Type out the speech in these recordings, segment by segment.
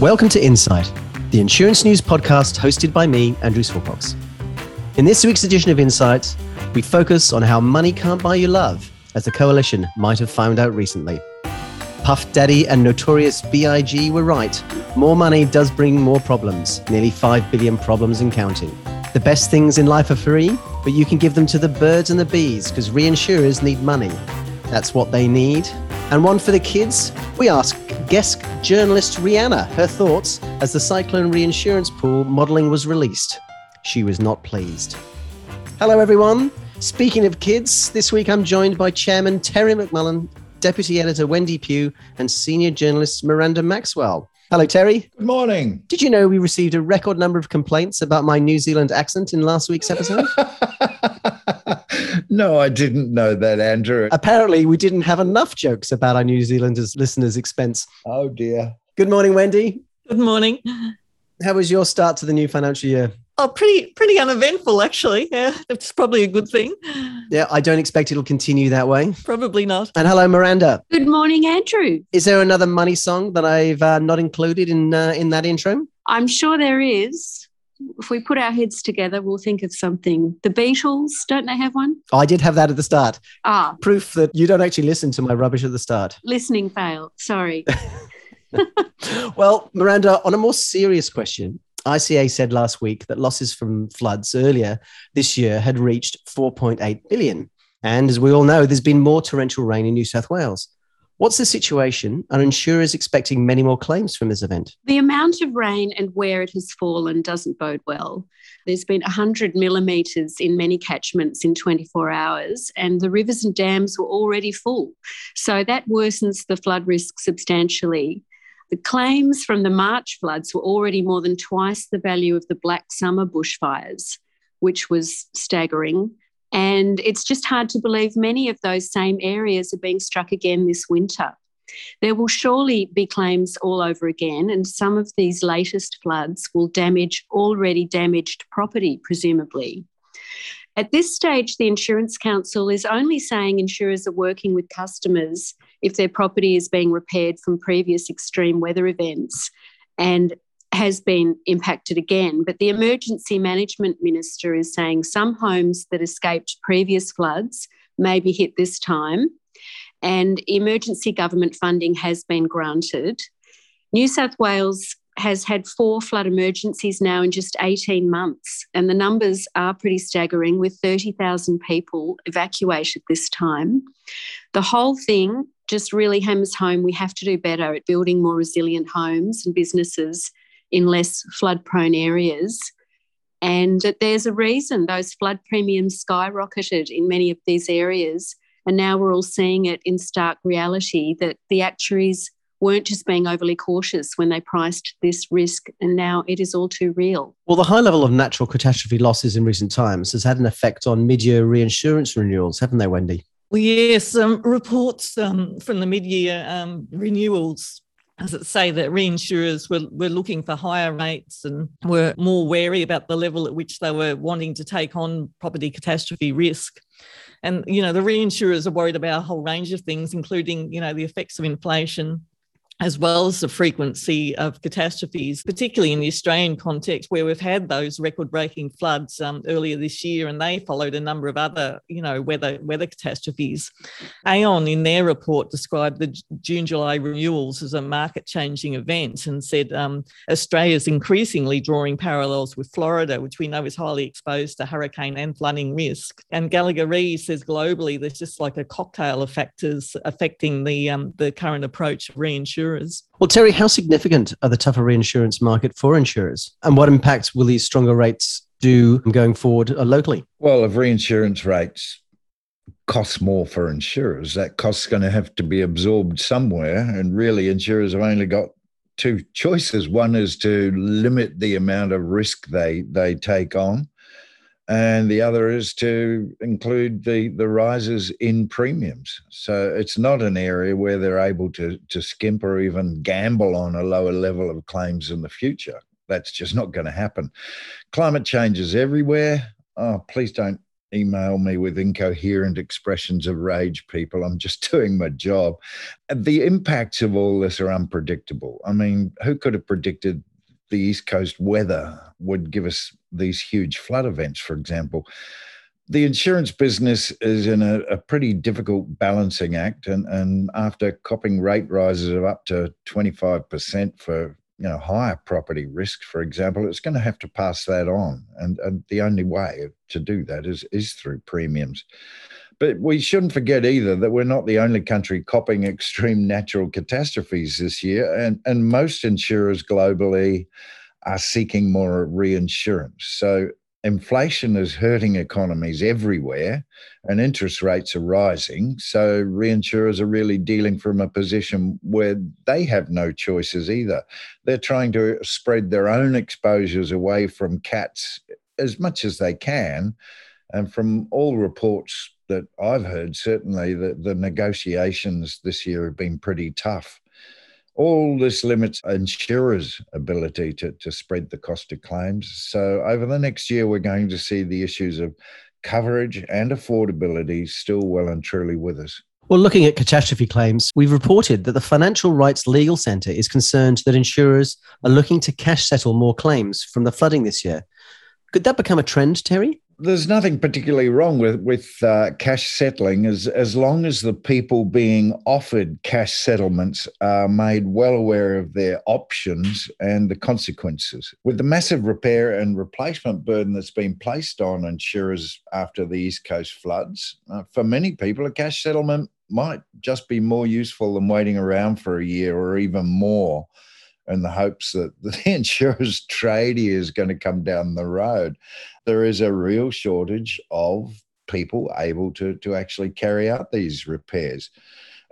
Welcome to Insight, the insurance news podcast hosted by me, Andrew Smallpox. In this week's edition of Insight, we focus on how money can't buy you love, as the coalition might have found out recently. Puff Daddy and Notorious B.I.G. were right. More money does bring more problems, nearly 5 billion problems and counting. The best things in life are free, but you can give them to the birds and the bees because reinsurers need money. That's what they need. And one for the kids, we ask guest journalist Rihanna her thoughts as the Cyclone Reinsurance Pool modelling was released. She was not pleased. Hello, everyone. Speaking of kids, this week I'm joined by Chairman Terry McMullen, Deputy Editor Wendy Pugh, and Senior Journalist Miranda Maxwell. Hello, Terry. Good morning. Did you know we received a record number of complaints about my New Zealand accent in last week's episode? no, I didn't know that, Andrew. Apparently, we didn't have enough jokes about our New Zealanders listeners' expense. Oh, dear. Good morning, Wendy. Good morning. How was your start to the new financial year? Oh, pretty pretty uneventful, actually. Yeah, it's probably a good thing. Yeah, I don't expect it'll continue that way. Probably not. And hello, Miranda. Good morning, Andrew. Is there another money song that I've uh, not included in uh, in that intro? I'm sure there is. If we put our heads together, we'll think of something. The Beatles, don't they have one? Oh, I did have that at the start. Ah, Proof that you don't actually listen to my rubbish at the start. listening fail. Sorry. Well, Miranda, on a more serious question, ICA said last week that losses from floods earlier this year had reached 4.8 billion. And as we all know, there's been more torrential rain in New South Wales. What's the situation? Are insurers expecting many more claims from this event? the amount of rain and where it has fallen doesn't bode well. There's been 100 millimetres in many catchments in 24 hours, and the rivers and dams were already full. So that worsens the flood risk substantially. The claims from the March floods were already more than twice the value of the Black Summer bushfires, which was staggering. And it's just hard to believe many of those same areas are being struck again this winter. There will surely be claims all over again, and some of these latest floods will damage already damaged property, presumably. At this stage, the Insurance Council is only saying insurers are working with customers if their property is being repaired from previous extreme weather events and has been impacted again. But the Emergency Management Minister is saying some homes that escaped previous floods may be hit this time, and emergency government funding has been granted. New South Wales has had four flood emergencies now in just 18 months, and the numbers are pretty staggering with 30,000 people evacuated this time. The whole thing just really hammers home we have to do better at building more resilient homes and businesses in less flood prone areas. And that there's a reason those flood premiums skyrocketed in many of these areas. And now we're all seeing it in stark reality that the actuaries weren't just being overly cautious when they priced this risk, and now it is all too real. Well, the high level of natural catastrophe losses in recent times has had an effect on mid year reinsurance renewals, haven't they, Wendy? Well, yes, um, reports um, from the mid-year um, renewals as it say that reinsurers were, were looking for higher rates and were more wary about the level at which they were wanting to take on property catastrophe risk. And, you know, the reinsurers are worried about a whole range of things, including, you know, the effects of inflation, as well as the frequency of catastrophes, particularly in the Australian context, where we've had those record-breaking floods um, earlier this year, and they followed a number of other, you know, weather weather catastrophes. Aon, in their report, described the June-July renewals as a market-changing event, and said um, is increasingly drawing parallels with Florida, which we know is highly exposed to hurricane and flooding risk. And Gallagher Re says globally, there's just like a cocktail of factors affecting the um, the current approach of reinsurance. Well, Terry, how significant are the tougher reinsurance market for insurers? And what impact will these stronger rates do going forward uh, locally? Well, if reinsurance rates cost more for insurers, that cost's going to have to be absorbed somewhere. And really, insurers have only got two choices. One is to limit the amount of risk they they take on, and the other is to include the the rises in premiums. So it's not an area where they're able to to skimp or even gamble on a lower level of claims in the future. That's just not going to happen. Climate change is everywhere. Oh, please don't email me with incoherent expressions of rage, people. I'm just doing my job. The impacts of all this are unpredictable. I mean, who could have predicted the East Coast weather would give us these huge flood events, for example? the insurance business is in a, a, pretty difficult balancing act, and, and after copping rate rises of up to 25% for you know higher property risk, for example, it's going to have to pass that on, and, and the only way to do that is is through premiums. But we shouldn't forget either that we're not the only country copping extreme natural catastrophes this year, and and most insurers globally are seeking more reinsurance. So inflation is hurting economies everywhere and interest rates are rising. So reinsurers are really dealing from a position where they have no choices either. They're trying to spread their own exposures away from cats as much as they can. And from all reports that I've heard, certainly the, the negotiations this year have been pretty tough all this limits insurers' ability to, to spread the cost of claims. So, over the next year, we're going to see the issues of coverage and affordability still well and truly with us. Well, looking at catastrophe claims, we've reported that the Financial Rights Legal Centre is concerned that insurers are looking to cash settle more claims from the flooding this year. Could that become a trend, Terry? There's nothing particularly wrong with with uh, cash settling as as long as the people being offered cash settlements are made well aware of their options and the consequences. With the massive repair and replacement burden that's been placed on insurers after the East Coast floods, uh, for many people, a cash settlement might just be more useful than waiting around for a year or even more in the hopes that the insurance tradie is going to come down the road. There is a real shortage of people able to, to actually carry out these repairs.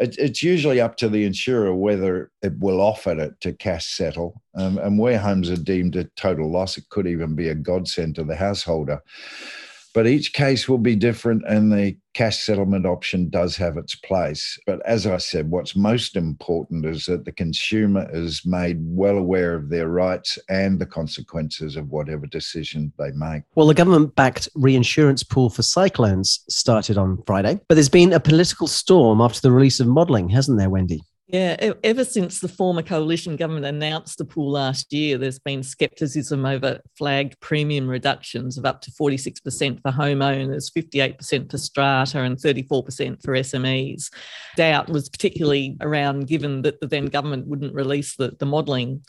It, it's usually up to the insurer whether it will offer it to cash settle. Um, and where homes are deemed a total loss, it could even be a godsend to the householder. But each case will be different, and the cash settlement option does have its place. But as I said, what's most important is that the consumer is made well aware of their rights and the consequences of whatever decision they make. Well, the government backed reinsurance pool for cyclones started on Friday, but there's been a political storm after the release of modelling, hasn't there, Wendy? Yeah, ever since the former coalition government announced the pool last year, there's been scepticism over flagged premium reductions of up to 46% for homeowners, 58% for strata, and 34% for SMEs. Doubt was particularly around given that the then government wouldn't release the, the modelling.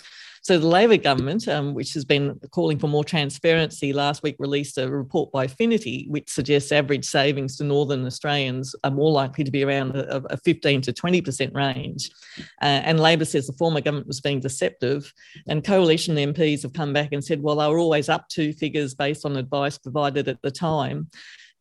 So the Labor government, um, which has been calling for more transparency, last week released a report by Finity, which suggests average savings to Northern Australians are more likely to be around a, a 15 to 20% range. Uh, and Labor says the former government was being deceptive. And coalition MPs have come back and said, well, they were always up to figures based on advice provided at the time.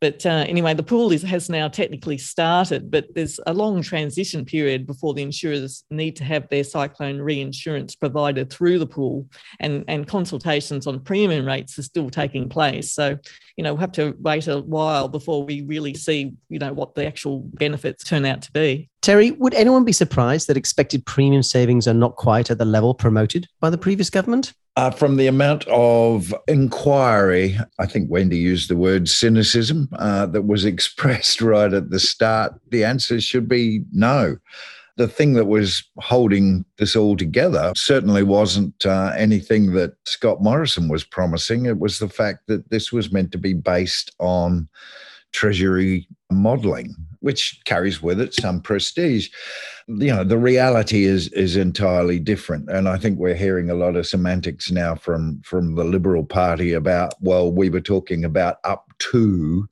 But uh, anyway, the pool is, has now technically started, but there's a long transition period before the insurers need to have their cyclone reinsurance provided through the pool, and, and consultations on premium rates are still taking place. So, you know, we'll have to wait a while before we really see, you know, what the actual benefits turn out to be. Terry, would anyone be surprised that expected premium savings are not quite at the level promoted by the previous government? Uh, from the amount of inquiry, I think Wendy used the word cynicism uh, that was expressed right at the start, the answer should be no. The thing that was holding this all together certainly wasn't uh, anything that Scott Morrison was promising. It was the fact that this was meant to be based on Treasury modelling, which carries with it some prestige. You know, the reality is is entirely different, and I think we're hearing a lot of semantics now from from the Liberal Party about well, we were talking about up to.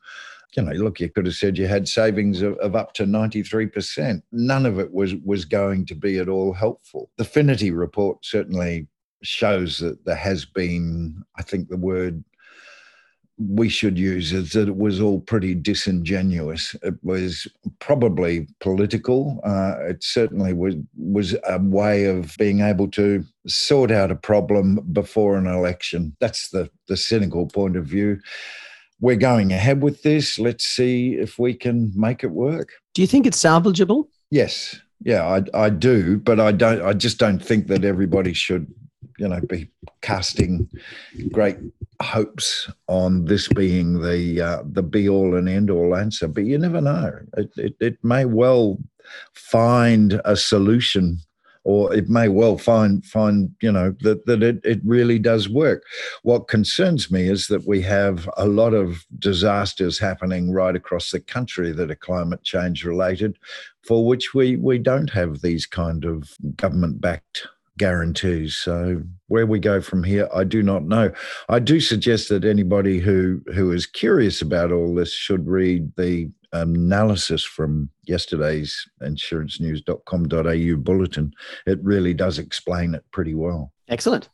You know, look, you could have said you had savings of, of up to 93%. None of it was was going to be at all helpful. The Finity report certainly shows that there has been, I think the word we should use is that it was all pretty disingenuous. It was probably political. Uh, it certainly was was a way of being able to sort out a problem before an election. That's the the cynical point of view. We're going ahead with this. Let's see if we can make it work. Do you think it's salvageable? Yes. Yeah, I, I do, but I don't. I just don't think that everybody should you know, be casting great hopes on this being the uh, the be all and end all answer, but you never know. It, it, it may well find a solution or it may well find find you know that that it, it really does work what concerns me is that we have a lot of disasters happening right across the country that are climate change related for which we we don't have these kind of government backed guarantees. So where we go from here, I do not know. I do suggest that anybody who who is curious about all this should read the analysis from yesterday's insurancenews.com.au bulletin. It really does explain it pretty well. Excellent.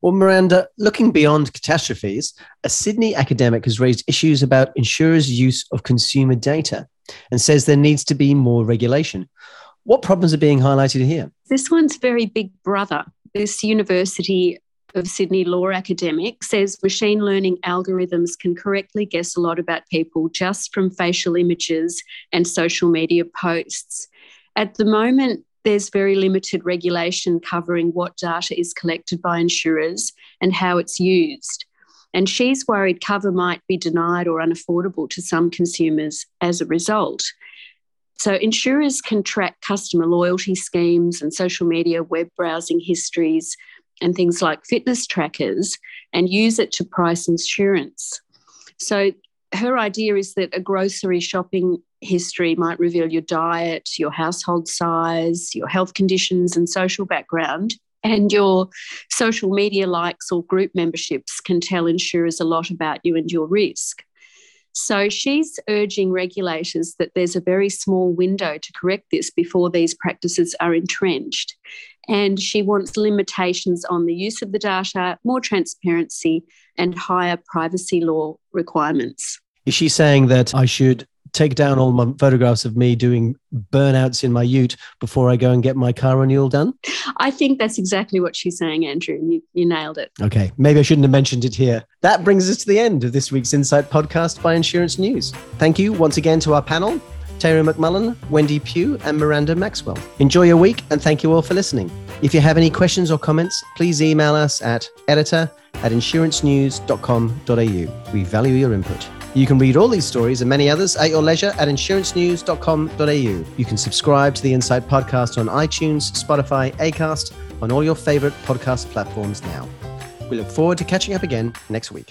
Well, Miranda, looking beyond catastrophes, a Sydney academic has raised issues about insurers' use of consumer data and says there needs to be more regulation. What problems are being highlighted here? This one's very big brother. This University of Sydney law academic says machine learning algorithms can correctly guess a lot about people just from facial images and social media posts. At the moment, there's very limited regulation covering what data is collected by insurers and how it's used. And she's worried cover might be denied or unaffordable to some consumers as a result. So, insurers can track customer loyalty schemes and social media web browsing histories and things like fitness trackers and use it to price insurance. So, her idea is that a grocery shopping history might reveal your diet, your household size, your health conditions, and social background. And your social media likes or group memberships can tell insurers a lot about you and your risk. So she's urging regulators that there's a very small window to correct this before these practices are entrenched. And she wants limitations on the use of the data, more transparency, and higher privacy law requirements. Is she saying that I should take down all my photographs of me doing burnouts in my ute before I go and get my car renewal done? I think that's exactly what she's saying, Andrew. You, you nailed it. Okay, maybe I shouldn't have mentioned it here. That brings us to the end of this week's Insight podcast by Insurance News. Thank you once again to our panel. Terry McMullen, Wendy Pugh, and Miranda Maxwell. Enjoy your week and thank you all for listening. If you have any questions or comments, please email us at editor at insurancenews.com.au. We value your input. You can read all these stories and many others at your leisure at insurancenews.com.au. You can subscribe to the Insight podcast on iTunes, Spotify, Acast, on all your favorite podcast platforms now. We look forward to catching up again next week.